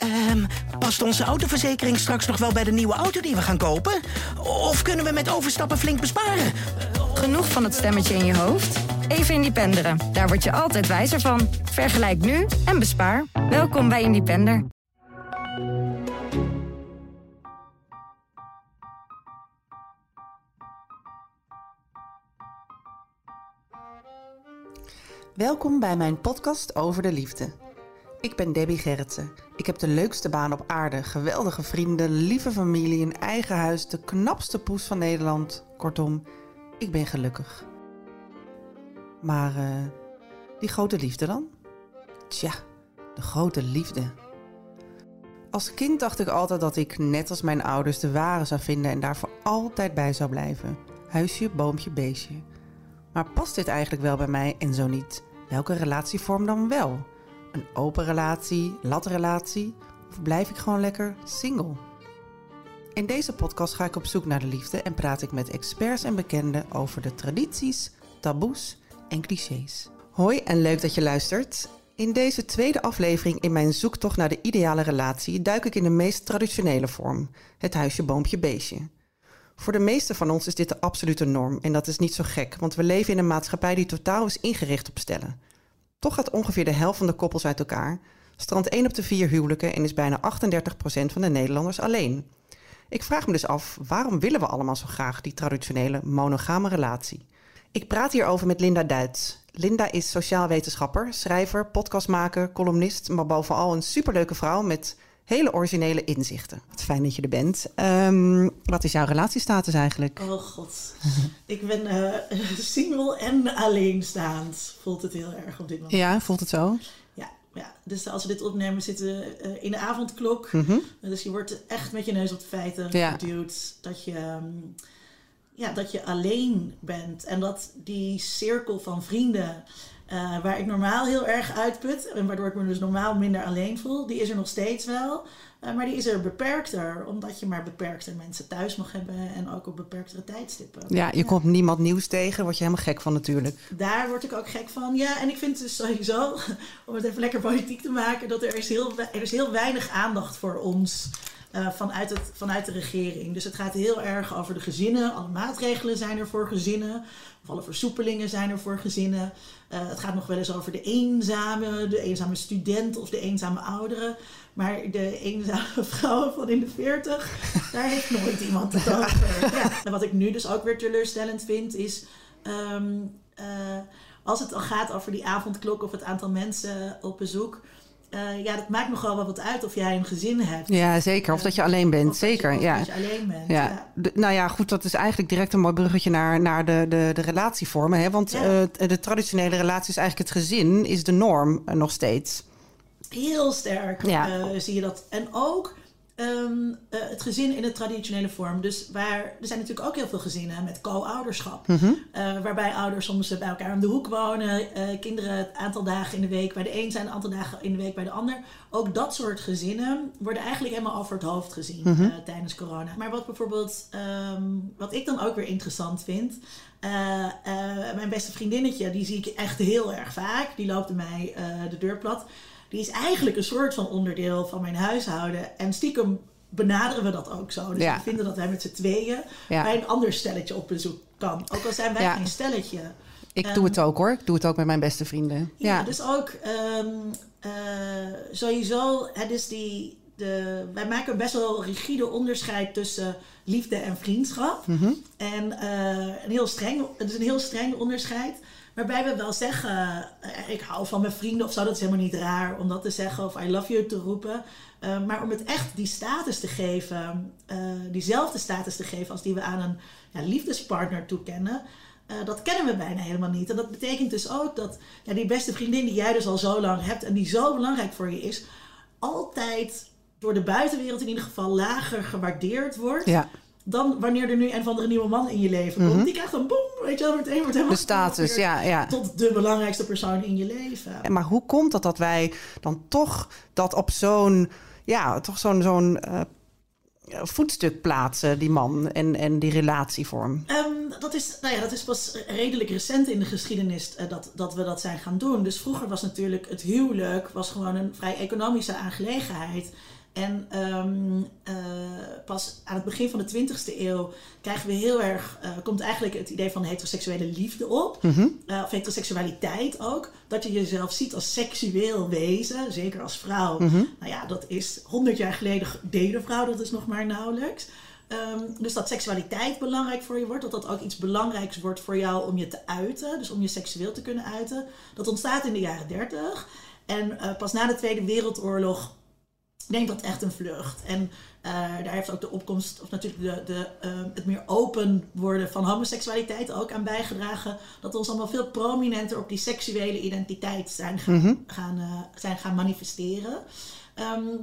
Ehm, past onze autoverzekering straks nog wel bij de nieuwe auto die we gaan kopen? Of kunnen we met overstappen flink besparen? Genoeg van het stemmetje in je hoofd? Even Independeren. Daar word je altijd wijzer van. Vergelijk nu en bespaar. Welkom bij Independer. Welkom bij mijn podcast over de liefde. Ik ben Debbie Gerritsen. Ik heb de leukste baan op aarde, geweldige vrienden, lieve familie, een eigen huis, de knapste poes van Nederland. Kortom, ik ben gelukkig. Maar uh, die grote liefde dan? Tja, de grote liefde. Als kind dacht ik altijd dat ik, net als mijn ouders, de ware zou vinden en daar voor altijd bij zou blijven. Huisje, boompje, beestje. Maar past dit eigenlijk wel bij mij en zo niet? Welke relatievorm dan wel? Een open relatie, latrelatie? Of blijf ik gewoon lekker single? In deze podcast ga ik op zoek naar de liefde en praat ik met experts en bekenden over de tradities, taboes en clichés. Hoi en leuk dat je luistert. In deze tweede aflevering in mijn zoektocht naar de ideale relatie duik ik in de meest traditionele vorm: het huisje, boompje, beestje. Voor de meeste van ons is dit de absolute norm en dat is niet zo gek, want we leven in een maatschappij die totaal is ingericht op stellen. Toch gaat ongeveer de helft van de koppels uit elkaar, strandt 1 op de 4 huwelijken en is bijna 38% van de Nederlanders alleen. Ik vraag me dus af, waarom willen we allemaal zo graag die traditionele monogame relatie? Ik praat hierover met Linda Duits. Linda is sociaal wetenschapper, schrijver, podcastmaker, columnist, maar bovenal een superleuke vrouw met hele originele inzichten. Wat fijn dat je er bent. Ehm, wat is jouw relatiestatus eigenlijk? Oh god, ik ben uh, single en alleenstaand. Voelt het heel erg op dit moment. Ja, voelt het zo? Ja, ja. dus als we dit opnemen zitten we uh, in de avondklok. Mm -hmm. Dus je wordt echt met je neus op de feiten ja. geduwd. Dat je... Um, ja, dat je alleen bent. En dat die cirkel van vrienden, uh, waar ik normaal heel erg uitput, en waardoor ik me dus normaal minder alleen voel, die is er nog steeds wel. Uh, maar die is er beperkter, omdat je maar beperkter mensen thuis mag hebben en ook op beperktere tijdstippen. Ja, je ja. komt niemand nieuws tegen, word je helemaal gek van natuurlijk. Daar word ik ook gek van. Ja, en ik vind dus sowieso, om het even lekker politiek te maken, dat er is heel, er is heel weinig aandacht voor ons uh, vanuit, het, vanuit de regering. Dus het gaat heel erg over de gezinnen. Alle maatregelen zijn er voor gezinnen. Of alle versoepelingen zijn er voor gezinnen. Uh, het gaat nog wel eens over de eenzame, de eenzame student of de eenzame ouderen. Maar de eenzame vrouwen van in de 40, daar heeft nooit iemand het over. Ja. En wat ik nu dus ook weer teleurstellend vind, is. Um, uh, als het dan gaat over die avondklok of het aantal mensen op bezoek. Uh, ja, dat maakt nogal wel wat uit of jij een gezin hebt. Ja, zeker. Of dat je alleen bent. zeker. Je, ja. dat je alleen bent. Ja. ja. De, nou ja, goed. Dat is eigenlijk direct een mooi bruggetje naar, naar de, de, de relatievormen. Hè? Want ja. uh, de traditionele relatie is eigenlijk het gezin, is de norm uh, nog steeds. Heel sterk ja. zie je dat. En ook Um, uh, het gezin in de traditionele vorm. Dus waar, er zijn natuurlijk ook heel veel gezinnen met co-ouderschap. Mm -hmm. uh, waarbij ouders soms bij elkaar om de hoek wonen. Uh, kinderen het aantal dagen in de week bij de een zijn, een aantal dagen in de week bij de ander. Ook dat soort gezinnen worden eigenlijk helemaal over het hoofd gezien mm -hmm. tijdens corona. Maar wat bijvoorbeeld, um, wat ik dan ook weer interessant vind. mijn beste vriendinnetje, die zie ik echt heel erg vaak. Die loopt mij de deur plat die is eigenlijk een soort van onderdeel van mijn huishouden. En stiekem benaderen we dat ook zo. Dus ja. we vinden dat wij met z'n tweeën ja. bij een ander stelletje op bezoek kan. Ook al zijn wij ja. geen stelletje. Ik um, doe het ook hoor. Ik doe het ook met mijn beste vrienden. Ja, dus ook um, uh, sowieso, het is die, de, wij maken best wel rigide onderscheid tussen liefde en vriendschap. Mm -hmm. En uh, een heel streng, het is een heel streng onderscheid. Waarbij we wel zeggen, ik hou van mijn vrienden of zo, dat is helemaal niet raar om dat te zeggen of I love you te roepen. Uh, maar om het echt die status te geven, uh, diezelfde status te geven als die we aan een ja, liefdespartner toekennen, uh, dat kennen we bijna helemaal niet. En dat betekent dus ook dat ja, die beste vriendin die jij dus al zo lang hebt en die zo belangrijk voor je is, altijd door de buitenwereld in ieder geval lager gewaardeerd wordt. Ja dan wanneer er nu een van de nieuwe man in je leven komt. Mm -hmm. Die krijgt dan boem, weet je wel, meteen wordt helemaal... De status, ja, ja. Tot de belangrijkste persoon in je leven. Maar hoe komt het dat wij dan toch dat op zo'n, ja, toch zo'n, zo'n uh, voetstuk plaatsen, die man en, en die relatievorm? Um, dat is, nou ja, dat is pas redelijk recent in de geschiedenis uh, dat, dat we dat zijn gaan doen. Dus vroeger was natuurlijk het huwelijk was gewoon een vrij economische aangelegenheid. En um, uh, pas aan het begin van de 20e eeuw krijgen we heel erg, uh, komt eigenlijk het idee van heteroseksuele liefde op. Mm -hmm. uh, of heteroseksualiteit ook. Dat je jezelf ziet als seksueel wezen, zeker als vrouw. Mm -hmm. Nou ja, dat is 100 jaar geleden deed de vrouw dat is nog maar nauwelijks. Um, dus dat seksualiteit belangrijk voor je wordt, dat dat ook iets belangrijks wordt voor jou om je te uiten, dus om je seksueel te kunnen uiten. Dat ontstaat in de jaren 30. En pas na de Tweede Wereldoorlog neemt dat echt een vlucht. En uh, daar heeft ook de opkomst, of natuurlijk de, de, uh, het meer open worden van homoseksualiteit ook aan bijgedragen. Dat we ons allemaal veel prominenter op die seksuele identiteit zijn gaan, mm -hmm. gaan, uh, zijn gaan manifesteren. Um,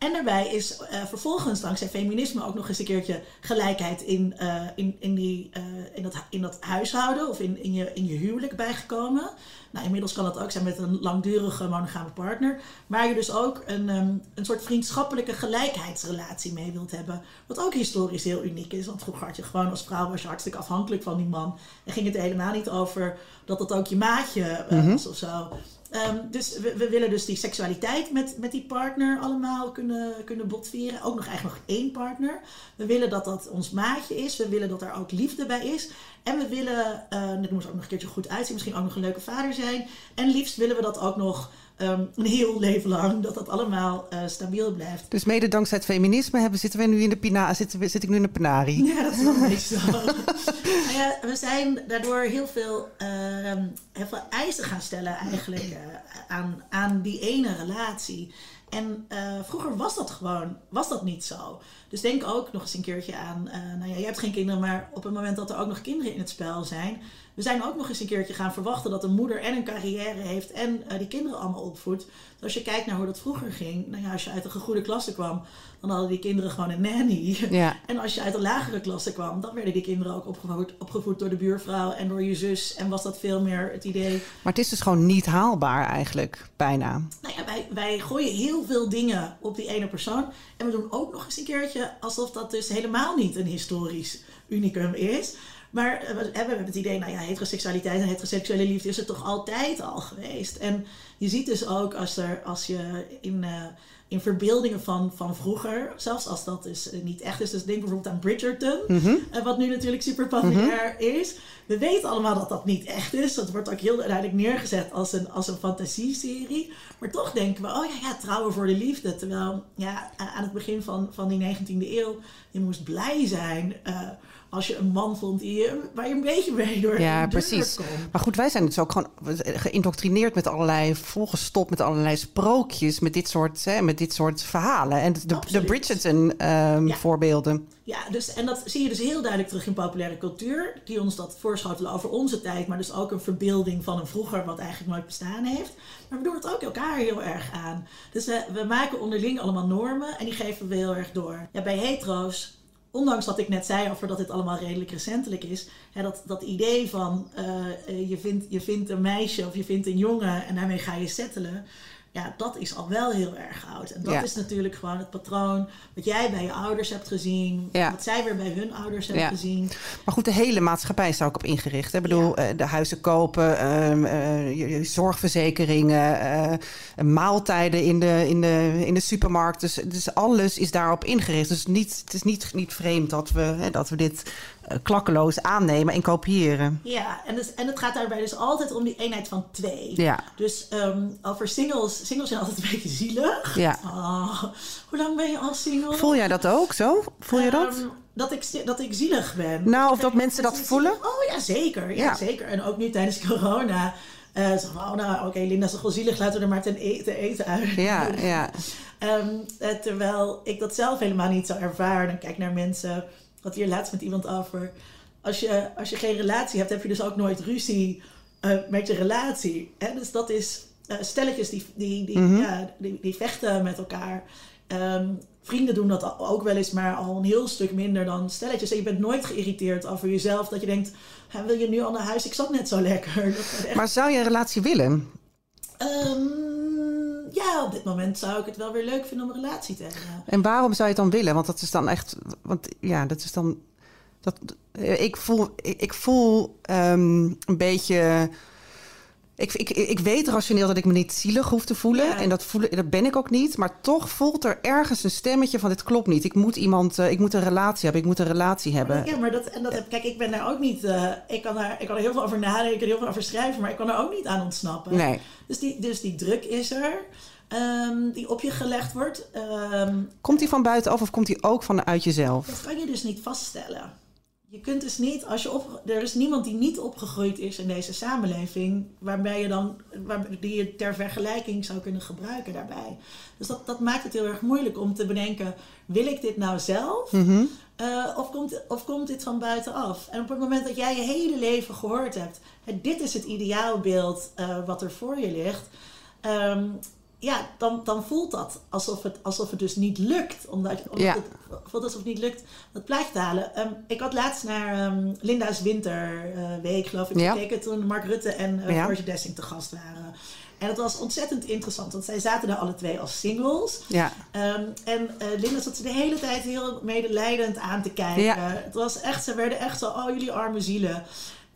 en daarbij is uh, vervolgens dankzij feminisme ook nog eens een keertje gelijkheid in, uh, in, in, die, uh, in, dat, in dat huishouden of in, in, je, in je huwelijk bijgekomen. Nou, inmiddels kan dat ook zijn met een langdurige monogame partner. Waar je dus ook een, um, een soort vriendschappelijke gelijkheidsrelatie mee wilt hebben. Wat ook historisch heel uniek is. Want vroeger had je gewoon als vrouw was je hartstikke afhankelijk van die man. En ging het helemaal niet over dat dat ook je maatje was mm -hmm. of zo. Um, dus we, we, willen dus die seksualiteit met, met die partner allemaal kunnen, kunnen botvieren. Ook nog eigenlijk nog één partner. We willen dat dat ons maatje is. We willen dat er ook liefde bij is. En we willen, uh, dit moet ook nog een keertje goed uitzien, misschien ook nog een leuke vader zijn. En liefst willen we dat ook nog um, een heel leven lang, dat dat allemaal uh, stabiel blijft. Dus mede dankzij het feminisme hebben, zitten we nu in de pina, zitten we, zit ik nu in de penarie. Ja, dat is wel meestal. nou ja, we zijn daardoor heel veel, uh, heel veel eisen gaan stellen eigenlijk uh, aan, aan die ene relatie. En uh, vroeger was dat gewoon, was dat niet zo. Dus denk ook nog eens een keertje aan, uh, nou ja, je hebt geen kinderen, maar op het moment dat er ook nog kinderen in het spel zijn, we zijn ook nog eens een keertje gaan verwachten dat een moeder en een carrière heeft en uh, die kinderen allemaal opvoedt. Dus als je kijkt naar hoe dat vroeger ging, nou ja, als je uit een goede klasse kwam, dan hadden die kinderen gewoon een nanny. Ja. En als je uit een lagere klasse kwam, dan werden die kinderen ook opgevoed, opgevoed door de buurvrouw en door je zus. En was dat veel meer het idee. Maar het is dus gewoon niet haalbaar eigenlijk, bijna. Nou ja, wij, wij gooien heel veel dingen op die ene persoon. En we doen ook nog eens een keertje alsof dat dus helemaal niet een historisch unicum is. Maar we hebben het idee, nou ja, heteroseksualiteit en heteroseksuele liefde is er toch altijd al geweest. En je ziet dus ook als, er, als je in, uh, in verbeeldingen van, van vroeger, zelfs als dat dus niet echt is, dus denk bijvoorbeeld aan Bridgerton, mm -hmm. uh, wat nu natuurlijk super populair mm -hmm. is. We weten allemaal dat dat niet echt is. Dat wordt ook heel duidelijk neergezet als een, als een fantasieserie. Maar toch denken we, oh ja, ja, trouwen voor de liefde. Terwijl ja, aan het begin van, van die 19e eeuw, je moest blij zijn. Uh, als je een man vond die, waar je een beetje mee door Ja, precies. Kon. Maar goed, wij zijn dus ook gewoon geïndoctrineerd met allerlei, volgestopt met allerlei sprookjes, met dit soort, hè, met dit soort verhalen. En de, de Bridgerton um, ja. voorbeelden. Ja, dus, en dat zie je dus heel duidelijk terug in populaire cultuur. Die ons dat voorschotelen over onze tijd, maar dus ook een verbeelding van een vroeger wat eigenlijk nooit bestaan heeft. Maar we doen het ook elkaar heel erg aan. Dus we, we maken onderling allemaal normen en die geven we heel erg door. Ja, bij hetero's ondanks wat ik net zei over dat dit allemaal redelijk recentelijk is, hè, dat, dat idee van uh, je, vindt, je vindt een meisje of je vindt een jongen en daarmee ga je settelen, ja, dat is al wel heel erg oud. En dat ja. is natuurlijk gewoon het patroon wat jij bij je ouders hebt gezien, ja. wat zij weer bij hun ouders hebben ja. gezien. Maar goed, de hele maatschappij is daar ook op ingericht. Ik bedoel, uh, de huizen kopen, uh, je, zorgverzekeringen, uh, maaltijden in de, in de, in de supermarkt. Dus, dus alles is daarop ingericht. Dus niet, het is niet, niet vreemd dat we, hè, dat we dit klakkeloos aannemen en kopiëren. Ja, en, dus, en het gaat daarbij dus altijd om die eenheid van twee. Ja. Dus um, over singles, singles zijn altijd een beetje zielig. Ja. Oh, hoe lang ben je al single? Voel jij dat ook zo? Voel je dat? Um, dat ik, dat ik zielig ben. Nou, of dat mensen dat voelen? Oh ja, zeker. Ja, ja. zeker. En ook nu tijdens corona. Uh, zo van, oh, nou, oké, okay, Linda is toch wel zielig, laten we er maar ten eten, te eten uit. Ja, ja. um, uh, terwijl ik dat zelf helemaal niet zo ervaar. Dan kijk naar mensen had hier laatst met iemand over. Als je, als je geen relatie hebt, heb je dus ook nooit ruzie uh, met je relatie. Hè? Dus dat is uh, stelletjes die, die, die, mm -hmm. ja, die, die, vechten met elkaar. Um, vrienden doen dat ook wel eens, maar al een heel stuk minder dan stelletjes. En je bent nooit geïrriteerd over jezelf. Dat je denkt, wil je nu al naar huis? Ik zat net zo lekker. Echt... Maar zou je een relatie willen? Um, ja, op dit moment zou ik het wel weer leuk vinden om een relatie te hebben. En waarom zou je het dan willen? Want dat is dan echt. Want ja, dat is dan. Dat, ik voel, ik, ik voel ehm, een beetje ik, ik, ik weet rationeel dat ik me niet zielig hoef te voelen. En dat, voelen, dat ben ik ook niet. Maar toch voelt er ergens een stemmetje van dit klopt niet. Ik moet iemand, uh, ik moet een relatie hebben. Ik moet een relatie hebben. Ja, maar dat, en dat heb, kijk, ik ben daar ook niet. Uh, ik, kan daar, ik kan er heel veel over nadenken, heel veel over schrijven. Maar ik kan er ook niet aan ontsnappen. Nee. Dus die, dus die druk is er. Um, die op je gelegd wordt. Um, komt die van buitenaf of komt die ook vanuit jezelf? Dat kan je dus niet vaststellen je kunt dus niet, als je op, er is niemand die niet opgegroeid is in deze samenleving, waarbij je dan, waar, die je ter vergelijking zou kunnen gebruiken daarbij. Dus dat, dat maakt het heel erg moeilijk om te bedenken, wil ik dit nou zelf? Mm uh, of, komt, of komt dit van buitenaf? En op het moment dat jij je hele leven gehoord hebt, dit is het ideaalbeeld uh, wat er voor je ligt. Um, ja, dan, dan voelt dat alsof het, alsof het dus niet lukt. Omdat, omdat ja. het voelt alsof het niet lukt dat plaatje te halen. Um, ik had laatst naar um, Linda's Winterweek, uh, geloof ik, ja. gekeken. Toen Mark Rutte en uh, ja. Roger Dessing te gast waren. En het was ontzettend interessant, want zij zaten daar alle twee als singles. Ja. Um, en uh, Linda zat ze de hele tijd heel medelijdend aan te kijken. Het was echt, ze werden echt zo, oh jullie arme zielen.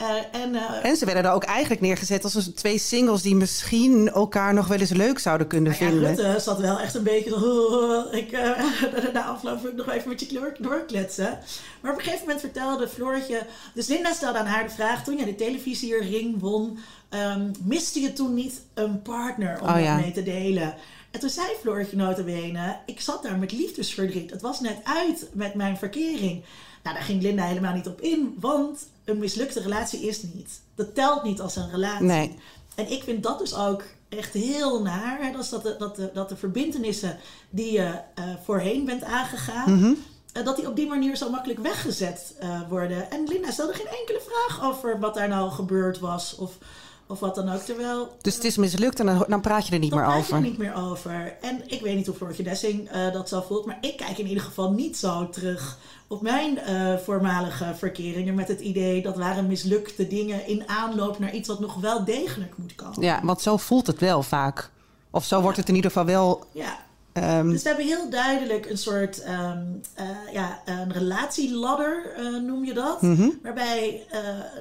Uh, en, uh, en ze werden er ook eigenlijk neergezet als twee singles die misschien elkaar nog wel eens leuk zouden kunnen nou ja, vinden. Rutte zat wel echt een beetje. Ik, uh, na afloop wil ik nog even met je doorkletsen. Maar op een gegeven moment vertelde Floortje. Dus Linda stelde aan haar de vraag: toen jij de televisiering won, um, miste je toen niet een partner om oh, ja. mee te delen? En toen zei Floortje notabene, ik zat daar met liefdesverdriet. Het was net uit met mijn verkering. Nou, daar ging Linda helemaal niet op in, want een mislukte relatie is niet. Dat telt niet als een relatie. Nee. En ik vind dat dus ook echt heel naar. Hè? Dat, is dat, de, dat, de, dat de verbindenissen die je uh, voorheen bent aangegaan, mm -hmm. uh, dat die op die manier zo makkelijk weggezet uh, worden. En Linda stelde geen enkele vraag over wat daar nou gebeurd was. Of, of wat dan ook. Terwijl, dus het is mislukt en dan, dan praat je er niet dan meer praat over. je er niet meer over. En ik weet niet hoe Floortje Dessing dat zo voelt. Maar ik kijk in ieder geval niet zo terug op mijn uh, voormalige verkeringen. Met het idee dat waren mislukte dingen in aanloop naar iets wat nog wel degelijk moet komen. Ja, want zo voelt het wel vaak. Of zo ja. wordt het in ieder geval wel. Ja. Um, dus we hebben heel duidelijk een soort um, uh, ja, een relatieladder, uh, noem je dat. Mm -hmm. Waarbij uh,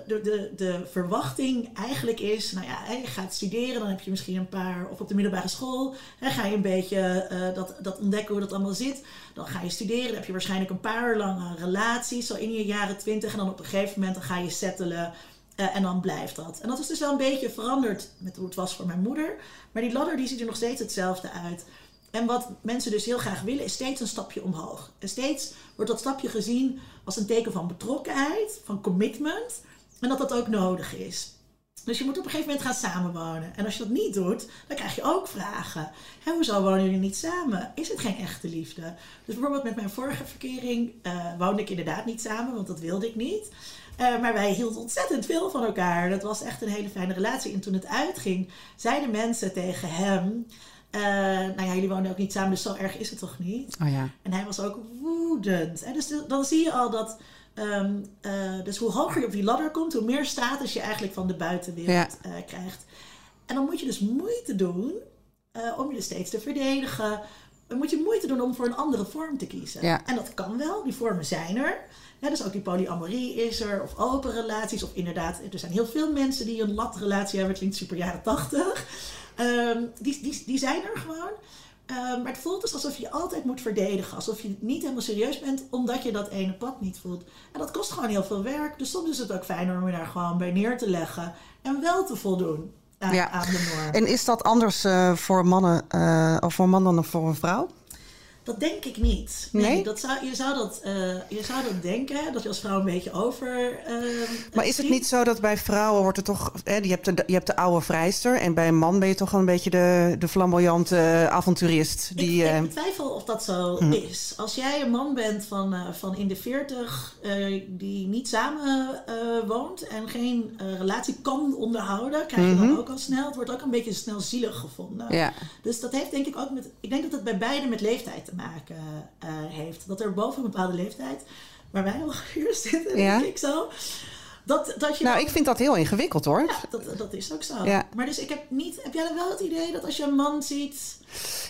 de, de, de verwachting eigenlijk is, nou ja, je gaat studeren, dan heb je misschien een paar, of op de middelbare school, hè, ga je een beetje dat, dat ontdekken hoe dat allemaal zit. Dan ga je studeren, dan heb je waarschijnlijk een paar lange relaties, zo in je jaren twintig. En dan op een gegeven moment dan ga je settelen. Uh, en dan blijft dat. En dat is dus wel een beetje veranderd met hoe het was voor mijn moeder. Maar die ladder die ziet er nog steeds hetzelfde uit. En wat mensen dus heel graag willen, is steeds een stapje omhoog. En steeds wordt dat stapje gezien als een teken van betrokkenheid, van commitment. En dat dat ook nodig is. Dus je moet op een gegeven moment gaan samenwonen. En als je dat niet doet, dan krijg je ook vragen. Hè, hoezo wonen jullie niet samen? Is het geen echte liefde? Dus bijvoorbeeld met mijn vorige verkering uh, woonde ik inderdaad niet samen, want dat wilde ik niet. Uh, maar wij hielden ontzettend veel van elkaar. Dat was echt een hele fijne relatie. En toen het uitging, zeiden mensen tegen hem... Uh, nou ja, jullie wonen ook niet samen, dus zo erg is het toch niet? Oh ja. En hij was ook woedend. En dus de, dan zie je al dat... Um, uh, dus hoe hoger je op die ladder komt, hoe meer status je eigenlijk van de buitenwereld ja. uh, krijgt. En dan moet je dus moeite doen om je steeds te verdedigen. Dan moet je moeite doen om voor een andere vorm te kiezen. Ja. En dat kan wel, die vormen zijn er. Ja, dus ook die polyamorie is er, of open relaties. Of inderdaad, er zijn heel veel mensen die een latrelatie hebben. Het klinkt super jaren tachtig. Um, die, die, die zijn er gewoon. Um, maar het voelt dus alsof je altijd moet verdedigen. Alsof je niet helemaal serieus bent, omdat je dat ene pad niet voelt. En dat kost gewoon heel veel werk. Dus soms is het ook fijner om je daar gewoon bij neer te leggen. En wel te voldoen aan, ja. aan de norm. En is dat anders uh, voor mannen uh, of voor man dan voor een vrouw? Dat denk ik niet. Nee, nee? Dat zou, je, zou dat, uh, je zou dat denken, dat je als vrouw een beetje over. Uh, maar is het niet zo dat bij vrouwen wordt er toch. Hè, je, hebt de, je hebt de oude vrijster en bij een man ben je toch wel een beetje de, de flamboyante avonturist. Die, ik, ik betwijfel of dat zo hm. is. Als jij een man bent van, uh, van in de 40 die niet samen woont en geen relatie kan onderhouden, krijg je mm -hmm. -hmm. dan ook al snel. Het wordt ook een beetje snel zielig gevonden. Ja. Dus dat heeft denk ik ook met. Ik denk dat het bij beide met leeftijd te maken uh, heeft. Dat er boven een bepaalde leeftijd, waar wij al hier zitten, ja. denk ik zo, Dat, dat je nou, ik vind dat heel ingewikkeld hoor. Ja, dat, dat is ook zo. Ja. Maar dus ik heb niet... Heb jij dan wel het idee dat als je een man ziet...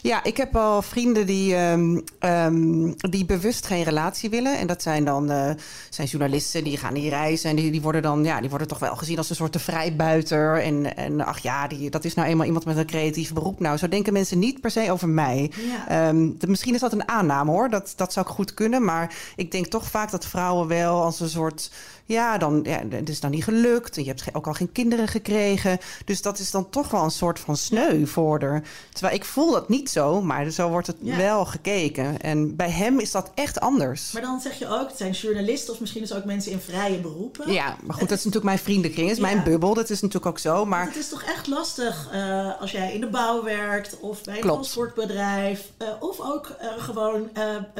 Ja, ik heb wel vrienden die, ehm, ehm, die bewust geen relatie willen. En dat zijn dan eh, zijn journalisten die gaan die reizen. En die, die, worden dan, ja, die worden toch wel gezien als een soort de vrijbuiter. En, en ach ja, die, dat is nou eenmaal iemand met een creatief beroep. Nou, zo denken mensen niet per se over mij. Ja. Ehm, de- misschien is dat een aanname hoor. Dat, dat zou goed kunnen. Maar ik denk toch vaak dat vrouwen wel als een soort. Ja, dan, ja, het is dan niet gelukt. En je hebt ook al geen kinderen gekregen. Dus dat is dan toch wel een soort van sneu voor haar. Terwijl ik voel dat niet zo, maar zo wordt het Ja. wel gekeken. En bij hem is dat echt anders. Maar dan zeg je ook, het zijn journalisten of misschien dus ook mensen in vrije beroepen. Ja, maar goed, dat is natuurlijk mijn vriendenkring. Is mijn bubbel. Dat is natuurlijk ook zo. Maar Het is toch echt lastig eh, als jij in de bouw werkt of bij een transportbedrijf eh, of ook eh, gewoon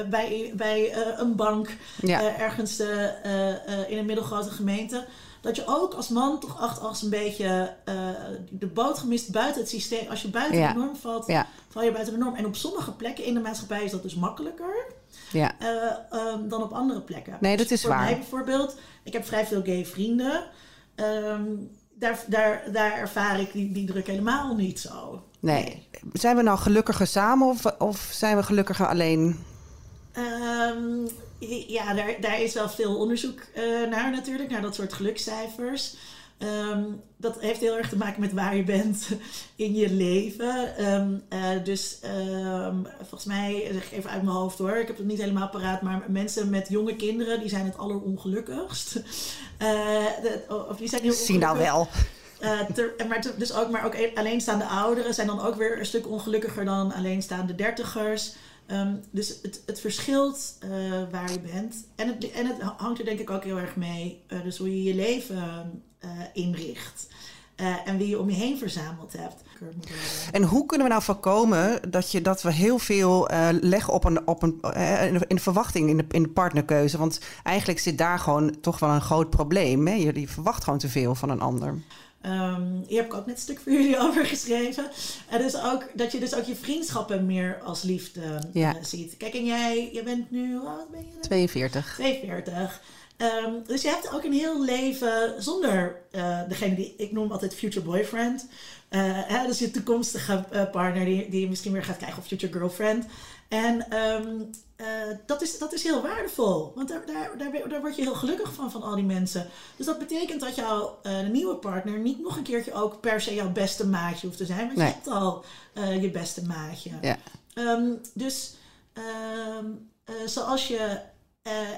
bij, bij een bank Ja. ergens in een middelgrote gemeente. Dat je ook als man toch acht als een beetje eh, de boot gemist buiten het systeem. Als je buiten Ja. de norm valt, Ja. val je buiten de norm. En op sommige plekken in de maatschappij is dat dus makkelijker ja, eh, ehm, dan op andere plekken. Nee, dat Dus is voor waar. mij bijvoorbeeld, ik heb vrij veel gay vrienden. Ehm, daar, daar, daar ervaar ik die, die druk helemaal niet zo. nee. Zijn we nou gelukkiger samen of, of zijn we gelukkiger alleen? Ehm, ja, daar, daar is wel veel onderzoek eh, naar natuurlijk, naar dat soort gelukscijfers. Ehm, dat heeft heel erg te maken met waar je bent in je leven. Ehm, eh, dus ehm, volgens mij, zeg even uit mijn hoofd hoor, ik heb het niet helemaal paraat, maar mensen met jonge kinderen, die zijn het allerongelukkigst. De- of die zijn heel Zie nou wel. Ter- maar te- dus ook, maar ook e- alleenstaande ouderen zijn dan ook weer een stuk ongelukkiger dan alleenstaande dertigers. Ehm, dus het, het verschilt eh, waar je bent. En het, en het hangt er denk ik ook heel erg mee. eh, dus hoe je je leven eh, inricht. En wie je om je heen verzameld hebt. En hoe kunnen we nou voorkomen dat, je, dat we heel veel leggen op een, op een, in de- in de verwachting in de, in de partnerkeuze? Want eigenlijk zit daar gewoon toch wel een groot probleem. Hè? Je verwacht gewoon te veel van een ander. Ehm, hier heb ik ook net een stuk voor jullie over geschreven. En dus ook, dat je dus ook je vriendschappen meer als liefde Ja. eh, ziet. Kijk, en jij, jij bent nu, oud ben je? 42. 42. Ehm, dus je hebt ook een heel leven zonder eh, degene die ik noem altijd future boyfriend. Eh, hè, dus je toekomstige partner die, die je misschien weer gaat krijgen of future girlfriend. En ehm, eh, dat, is, dat is heel waardevol. Want daar, daar, daar, daar word je heel gelukkig van, van al die mensen. Dus dat betekent dat jouw eh, nieuwe partner niet nog een keertje ook per se jouw beste maatje hoeft te zijn. Want Nee. je hebt al eh, je beste maatje. Ja. Ehm, dus ehm, eh, zoals je.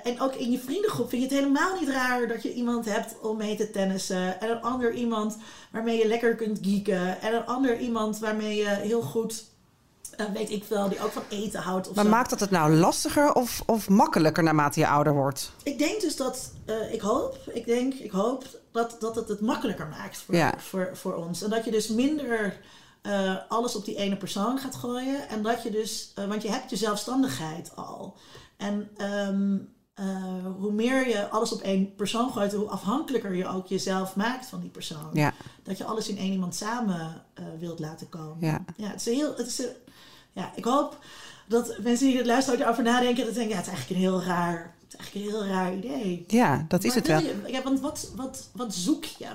en ook in je vriendengroep vind je het helemaal niet raar dat je iemand hebt om mee te tennissen. En een ander iemand waarmee je lekker kunt geeken. En een ander iemand waarmee je heel goed, eh, weet ik veel, die ook van eten houdt. Of Maar zo. maakt dat het nou lastiger of, of makkelijker naarmate je ouder wordt? Ik denk dus dat, eh, ik hoop, ik denk, ik hoop dat, dat het het makkelijker maakt voor, Ja. voor, voor ons. En dat je dus minder eh, alles op die ene persoon gaat gooien. En dat je dus, want je hebt je zelfstandigheid al. En ehm, eh, hoe meer je alles op één persoon gooit, hoe afhankelijker je ook jezelf maakt van die persoon. Ja, Dat je alles in één iemand samen eh, wilt laten komen. ja. Ja, het is heel. Het is een- ja, ik hoop dat mensen die het luisteren erover nadenken, dat denken, ja, het is eigenlijk een heel raar, is eigenlijk een heel raar idee. ja dat is Maar het wel. je- ja, want wat, wat, wat zoek je?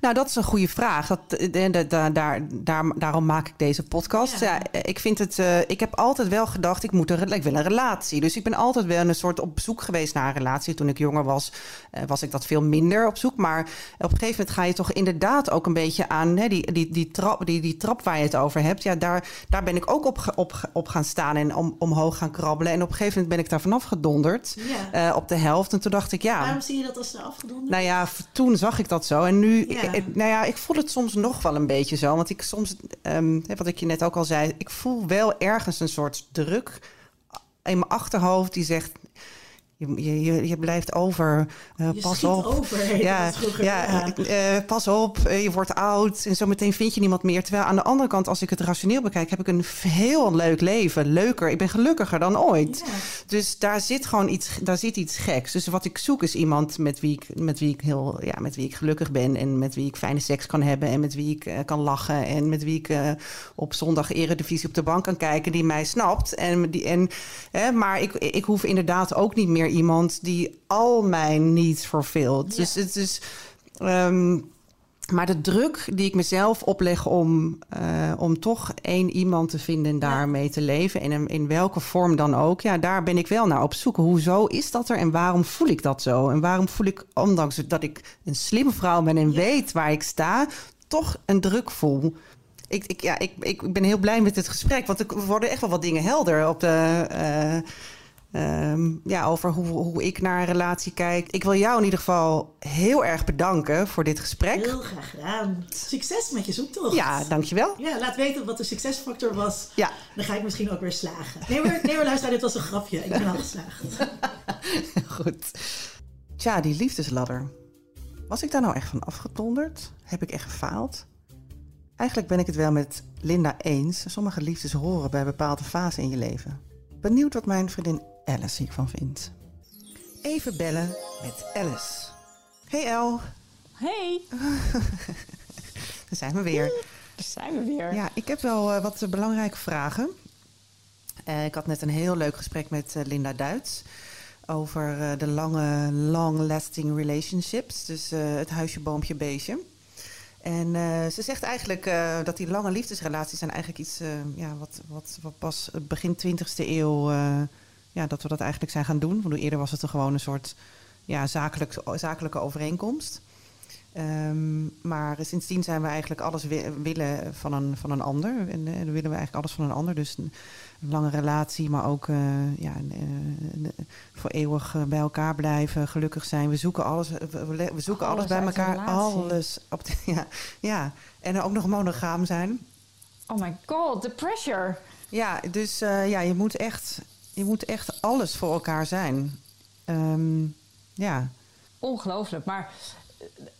Nou, dat is een goede vraag. Dat, eh, da- da- daar, daar, daarom maak ik deze podcast. Ja. Ja. ik vind het. eh, ik heb altijd wel gedacht, ik moet een, ik wil een relatie. Dus ik ben altijd wel een soort op zoek geweest naar een relatie. Toen ik jonger was, eh, was ik dat veel minder op zoek. Maar op een gegeven moment ga je toch inderdaad ook een beetje aan hè, die, die, die, trap, die, die trap waar je het over hebt. Ja, daar, daar ben ik ook op, op, op gaan staan en om, omhoog gaan krabbelen. En op een gegeven moment ben ik daar vanaf gedonderd. Ja. Eh, op de helft. En toen dacht ik, ja. Waarom zie je dat als ze afgedonderd? Nou ja, toen zag ik dat zo. En nu, Ja. ik- nou ja, ik voel het soms nog wel een beetje zo. Want ik soms, ehm, wat ik je net ook al zei, ik voel wel ergens een soort druk in mijn achterhoofd die zegt. Je, je, je, blijft over, eh, je pas op. over. heette Ja, ja, eh, pas op, eh, je wordt oud en zometeen vind je niemand meer. Terwijl aan de andere kant, als ik het rationeel bekijk, heb ik een heel leuk leven. Leuker, ik ben gelukkiger dan ooit. Ja. dus daar zit gewoon iets, daar zit iets geks. Dus wat ik zoek is iemand met wie ik, met wie ik heel, ja, met wie ik gelukkig ben en met wie ik fijne seks kan hebben en met wie ik eh, kan lachen en met wie ik uh, op zondag eredivisie op de bank kan kijken die mij snapt. En die, en, maar ik, ik hoef inderdaad ook niet meer iemand die al mijn needs verveelt. Dus het is. Um, maar de druk die ik mezelf opleg om, uh, om toch één iemand te vinden en daarmee te leven, en in welke vorm dan ook, ja, daar ben ik wel naar op zoek. Hoezo is dat er en waarom voel ik dat zo? En waarom voel ik, ondanks dat ik een slimme vrouw ben en weet waar ik sta, toch een druk voel? Ik, ik, ja, ik, ik ben heel blij met het gesprek, want er worden echt wel wat dingen helder op de. Uh, Um, ja, over hoe, hoe ik naar een relatie kijk. Ik wil jou in ieder geval heel erg bedanken voor dit gesprek. Heel graag gedaan. Succes met je zoektocht. Ja, dankjewel. Ja, laat weten wat de succesfactor was. Ja. Dan ga ik misschien ook weer slagen. Nee maar, nee maar luister, dit was een grapje. Ik ben al geslaagd. Goed. Tja, die liefdesladder. Was ik daar nou echt van afgetonderd? Heb ik echt gefaald? Eigenlijk ben ik het wel met Linda eens. Sommige liefdes horen bij bepaalde fasen in je leven. Benieuwd wat mijn vriendin Alice hiervan vindt. Even bellen met Alice. Hey El. Hey. Daar zijn we weer. Daar zijn we weer. Ja, ik heb wel uh, wat belangrijke vragen. Uh, ik had net een heel leuk gesprek met uh, Linda Duits over de lange, long-lasting relationships. Dus het huisje, boompje, beestje. En ze zegt eigenlijk dat die lange liefdesrelaties zijn eigenlijk iets ja, wat, wat, wat pas begin 20e eeuw, ja, dat we dat eigenlijk zijn gaan doen. Want eerder was het gewoon een soort ja, zakelijk, zakelijke overeenkomst. Um, maar sindsdien zijn we eigenlijk alles willen van een, van een ander. En, en willen we eigenlijk alles van een ander. Dus een, een lange relatie, maar ook uh, ja, uh, voor eeuwig bij elkaar blijven, gelukkig zijn. We zoeken alles, we, we zoeken alles, alles bij elkaar. Alles. Op de, ja, ja, en ook nog monogaam zijn. Oh my god, the pressure. Ja, dus uh, ja, je moet, echt, je moet echt alles voor elkaar zijn. Um, ja. Ongelooflijk, maar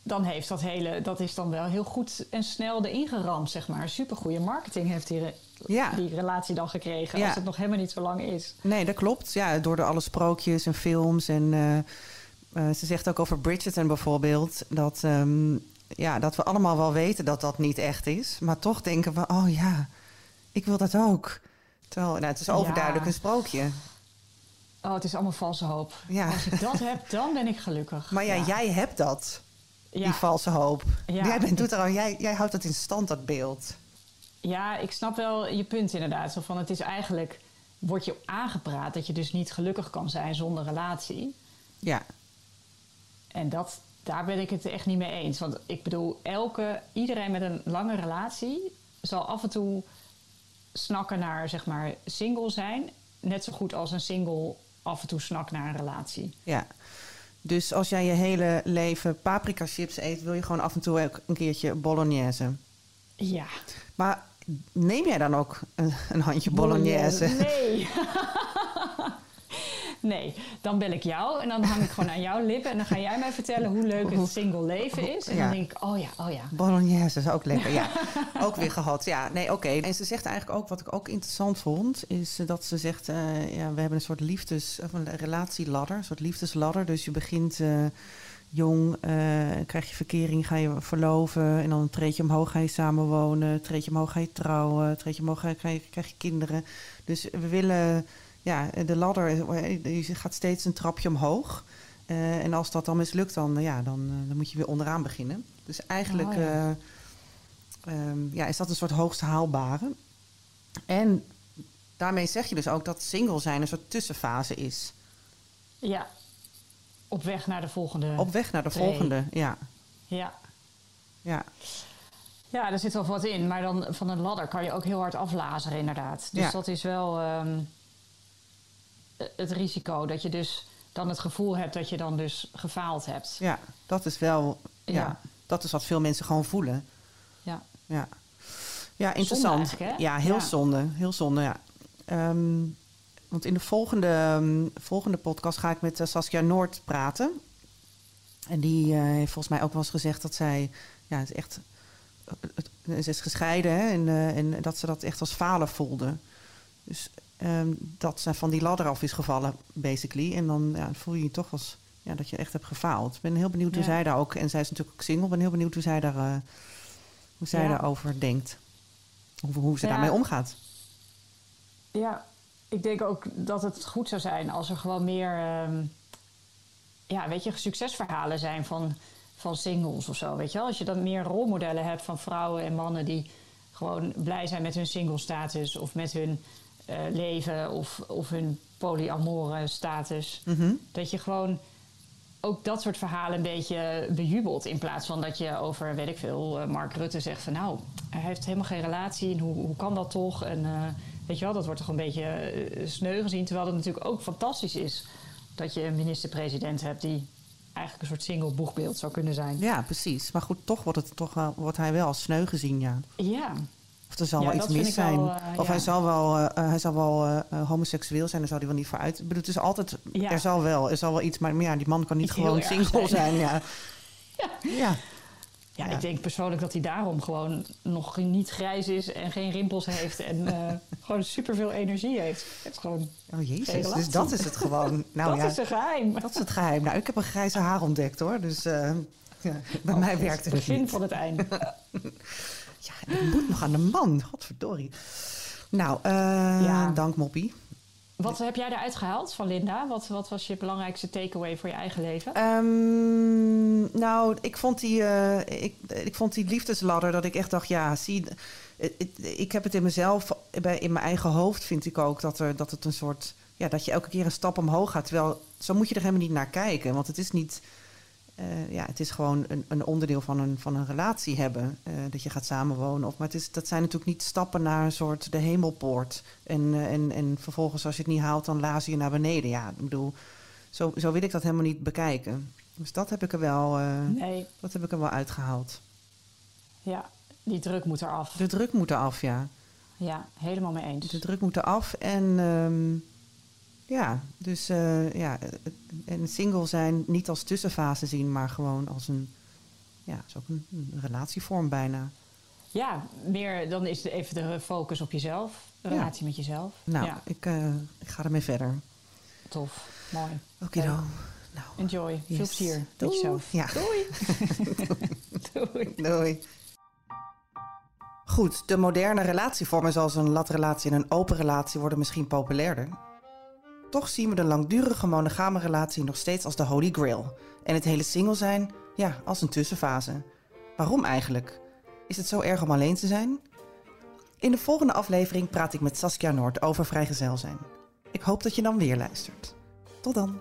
dan heeft dat hele, dat is dan wel heel goed en snel erin geramd, zeg maar. Supergoeie marketing heeft die, ja. die relatie dan gekregen, ja. als het nog helemaal niet zo lang is. Nee, dat klopt. Ja, door de alle sprookjes en films. En uh, uh, ze zegt ook over Bridgerton bijvoorbeeld, dat, um, ja, dat we allemaal wel weten dat dat niet echt is. Maar toch denken we, oh ja, ik wil dat ook. Terwijl, nou, het is overduidelijk ja. een sprookje. Oh, het is allemaal valse hoop. Ja. Als ik dat heb, dan ben ik gelukkig. Maar ja, jij hebt dat. Ja. Die valse hoop. Jij, bent, doet er jij, jij houdt dat in stand, dat beeld. Ja, ik snap wel je punt inderdaad. Zo van, het is eigenlijk, wordt je aangepraat dat je dus niet gelukkig kan zijn zonder relatie. Ja. En dat, daar ben ik het echt niet mee eens. Want ik bedoel, elke, iedereen met een lange relatie zal af en toe snakken naar, zeg maar, single zijn. Net zo goed als een single af en toe snakt naar een relatie. Ja. Dus als jij je hele leven paprika chips eet, wil je gewoon af en toe ook een keertje bolognese. Ja. Maar neem jij dan ook een, een handje bolognese? Nee. Nee, dan bel ik jou en dan hang ik gewoon aan jouw lippen. En dan ga jij mij vertellen hoe leuk het single leven is. En dan denk ik, oh ja, oh ja. Bolognese is ook lekker, ja. ook weer gehad, ja. Nee, oké. En ze zegt eigenlijk ook, wat ik ook interessant vond... is dat ze zegt, uh, ja, we hebben een soort liefdes... of een relatieladder, een soort liefdesladder. Dus je begint... Uh, jong, uh, krijg je verkering, ga je verloven. En dan treed je omhoog, ga je samenwonen. Treed je omhoog, ga je trouwen. Treed je omhoog, ga je, krijg je kinderen. Dus we willen ja, de ladder je gaat steeds een trapje omhoog. Uh, en als dat dan mislukt, dan, ja, dan, dan moet je weer onderaan beginnen. Dus eigenlijk oh, ja. Uh, um, ja, is dat een soort hoogst haalbare. En daarmee zeg je dus ook dat single zijn een soort tussenfase is. Ja, op weg naar de volgende. Op weg naar de tree. volgende, ja. Ja. Ja. Ja, er zit wel wat in. Maar dan van een ladder kan je ook heel hard aflazeren, inderdaad. Dus ja. dat is wel... Um, het risico. Dat je dus dan het gevoel hebt dat je dan dus gefaald hebt. Ja, dat is wel. Ja, ja. dat is wat veel mensen gewoon voelen. Ja. Ja, ja interessant. Ja, heel ja. zonde. Heel zonde, ja. Um, want in de volgende, um, volgende podcast ga ik met uh, Saskia Noord praten. En die uh, heeft volgens mij ook wel eens gezegd dat zij. Ja, het is echt. Het, ze is gescheiden hè, en, uh, en dat ze dat echt als falen voelde. Dus ehm, dat ze van die ladder af is gevallen, basically. En dan ja, voel je je toch als ja, dat je echt hebt gefaald. Ik ben heel benieuwd hoe zij daar ook... En zij is natuurlijk ook single. Ben heel benieuwd hoe zij, daar, eh, hoe zij daarover denkt. Hoe, hoe ze daarmee omgaat. Ja, ik denk ook dat het goed zou zijn als er gewoon meer, ehm, ja, weet je, succesverhalen zijn van, van singles of zo. Weet je wel? Als je dan meer rolmodellen hebt van vrouwen en mannen die gewoon blij zijn met hun single status of met hun eh, leven of, of hun polyamore status. Mhm. Dat je gewoon ook dat soort verhalen een beetje bejubelt. In plaats van dat je over, weet ik veel, eh, Mark Rutte zegt van nou, hij heeft helemaal geen relatie. En hoe, hoe kan dat toch? En eh, weet je wel, dat wordt toch een beetje sneu gezien. Terwijl het natuurlijk ook fantastisch is dat je een minister-president hebt die eigenlijk een soort single boegbeeld zou kunnen zijn. Ja, precies. Maar goed, toch wordt, het, toch wordt hij wel als sneu gezien, ja. Ja, Of er zal Ja, wel iets mis wel, zijn. eh, of ja. hij zal wel, eh, eh, hij zal wel eh, eh, homoseksueel zijn, daar zal hij wel niet voor uit. Ik bedoel, het is altijd, Ja. er zal wel, er zal wel iets, maar, maar ja, die man kan niet Iets gewoon single zijn. zijn. ja. Ja. ja. Ik denk persoonlijk dat hij daarom gewoon nog niet grijs is en geen rimpels heeft en eh, gewoon superveel energie heeft. Het is gewoon, Oh jezus, dus dat is het gewoon. Nou dat ja, is een geheim. dat is het geheim. Nou, ik heb een grijze haar ontdekt hoor, dus eh, bij Oh, mij het werkt het begin niet. van het einde. Ja, ik moet nog aan de man, godverdorie. Nou, eh, Ja. dank Moppie. Wat heb jij eruit gehaald van Linda? Wat, wat was je belangrijkste takeaway voor je eigen leven? Ehm, nou, ik vond, die, eh, ik, ik vond die liefdesladder dat ik echt dacht, ja, zie, ik heb het in mezelf, bij, in mijn eigen hoofd vind ik ook dat, er, dat het een soort, ja, dat je elke keer een stap omhoog gaat. Terwijl, zo moet je er helemaal niet naar kijken, want het is niet, eh, ja, het is gewoon een, een onderdeel van een, van een relatie hebben, eh, dat je gaat samenwonen. Of, maar het is, dat zijn natuurlijk niet stappen naar een soort de hemelpoort. En, eh, en, en vervolgens als je het niet haalt, dan lazen je naar beneden. Ja, ik bedoel, zo, zo wil ik dat helemaal niet bekijken. Dus dat heb ik er wel, Nee, dat heb ik er wel uitgehaald. ja, die druk moet eraf. De druk moet eraf, ja. Ja, helemaal mee eens. De druk moet eraf. En ehm, ja, dus eh, ja, het- en single zijn niet als tussenfase zien, maar gewoon als een, ja, is ook een, een relatievorm bijna. Ja, meer dan is het even de focus op jezelf. De Ja. relatie met jezelf. Nou, Ja, ik, eh, ik ga ermee verder. tof. Mooi. Oké dan. Nou, Enjoy. Veel yes. plezier met Doei. jezelf. Ja. Doei. Doei. Doei. Goed, de moderne relatievormen zoals een latrelatie en een open relatie worden misschien populairder. Toch zien we de langdurige monogame relatie nog steeds als de holy grail. En het hele single zijn, ja, als een tussenfase. Waarom eigenlijk? Is het zo erg om alleen te zijn? In de volgende aflevering praat ik met Saskia Noord over vrijgezel zijn. Ik hoop dat je dan weer luistert. Tot dan.